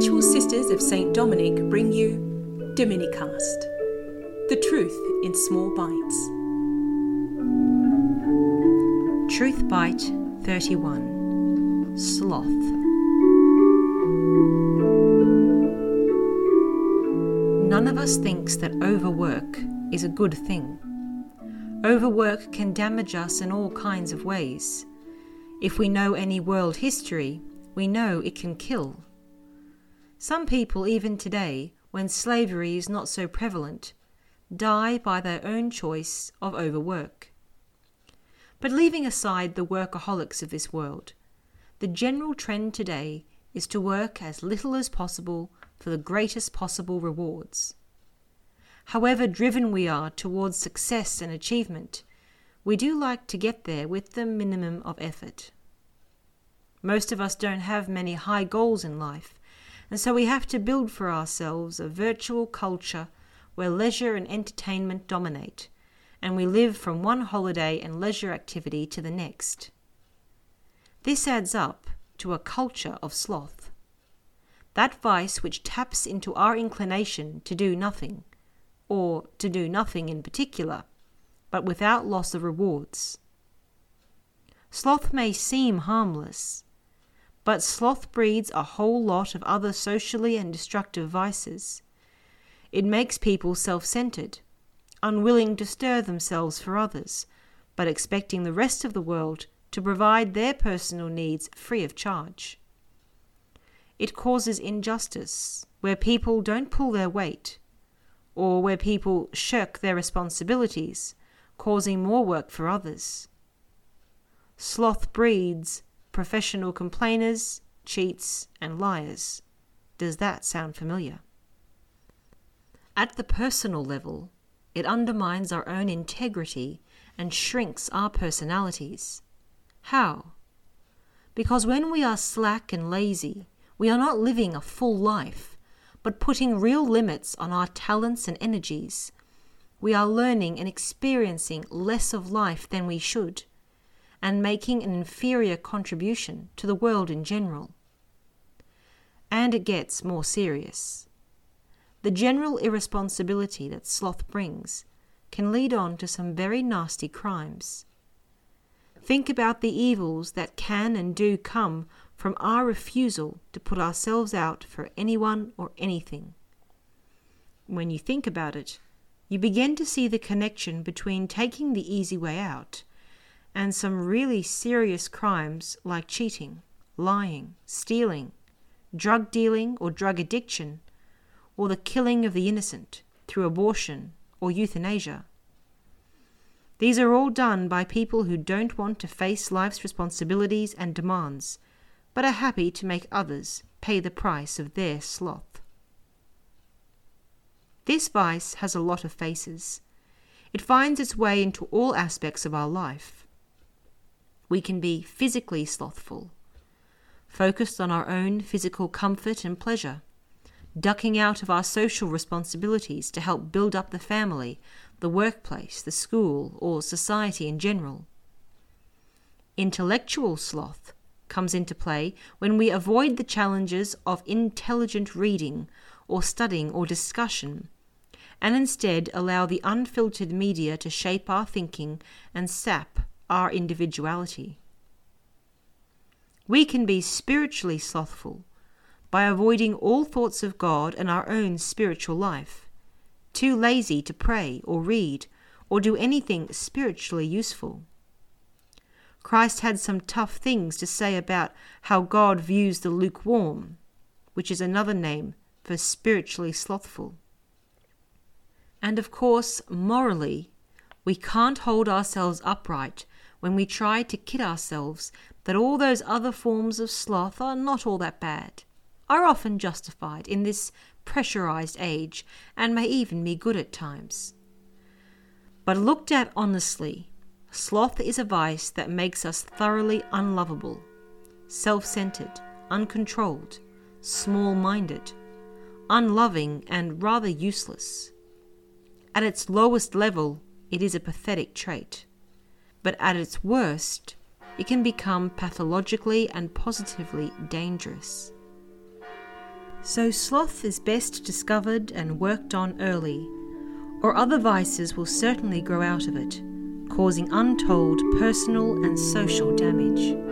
Sensual Sisters of St. Dominic bring you Dominicast, the truth in small bites. Truth Bite 31 Sloth. None of us thinks that overwork is a good thing. Overwork can damage us in all kinds of ways. If we know any world history, we know it can kill. Some people, even today, when slavery is not so prevalent, die by their own choice of overwork. But leaving aside the workaholics of this world, the general trend today is to work as little as possible for the greatest possible rewards. However driven we are towards success and achievement, we do like to get there with the minimum of effort. Most of us don't have many high goals in life, and so we have to build for ourselves a virtual culture where leisure and entertainment dominate, and we live from one holiday and leisure activity to the next. This adds up to a culture of sloth. That vice which taps into our inclination to do nothing, or to do nothing in particular, but without loss of rewards. Sloth may seem harmless, but sloth breeds a whole lot of other socially and destructive vices. It makes people self centered, unwilling to stir themselves for others, but expecting the rest of the world to provide their personal needs free of charge. It causes injustice, where people don't pull their weight, or where people shirk their responsibilities, causing more work for others. Sloth breeds professional complainers, cheats, and liars. Does that sound familiar? At the personal level, it undermines our own integrity and shrinks our personalities. How? Because when we are slack and lazy, we are not living a full life, but putting real limits on our talents and energies. We are learning and experiencing less of life than we should and making an inferior contribution to the world in general. And it gets more serious. The general irresponsibility that sloth brings can lead on to some very nasty crimes. Think about the evils that can and do come from our refusal to put ourselves out for anyone or anything. When you think about it, you begin to see the connection between taking the easy way out and some really serious crimes like cheating, lying, stealing, drug dealing or drug addiction, or the killing of the innocent through abortion or euthanasia. These are all done by people who don't want to face life's responsibilities and demands, but are happy to make others pay the price of their sloth. This vice has a lot of faces. It finds its way into all aspects of our life. We can be physically slothful, focused on our own physical comfort and pleasure, ducking out of our social responsibilities to help build up the family, the workplace, the school, or society in general. Intellectual sloth comes into play when we avoid the challenges of intelligent reading or studying or discussion, and instead allow the unfiltered media to shape our thinking and sap our individuality. We can be spiritually slothful by avoiding all thoughts of God and our own spiritual life, too lazy to pray or read or do anything spiritually useful. Christ had some tough things to say about how God views the lukewarm, which is another name for spiritually slothful. And of course, morally, we can't hold ourselves upright when we try to kid ourselves that all those other forms of sloth are not all that bad, are often justified in this pressurized age, and may even be good at times. But looked at honestly, sloth is a vice that makes us thoroughly unlovable, self centered, uncontrolled, small minded, unloving, and rather useless. At its lowest level, it is a pathetic trait but at its worst, it can become pathologically and positively dangerous. So, sloth is best discovered and worked on early, or other vices will certainly grow out of it, causing untold personal and social damage.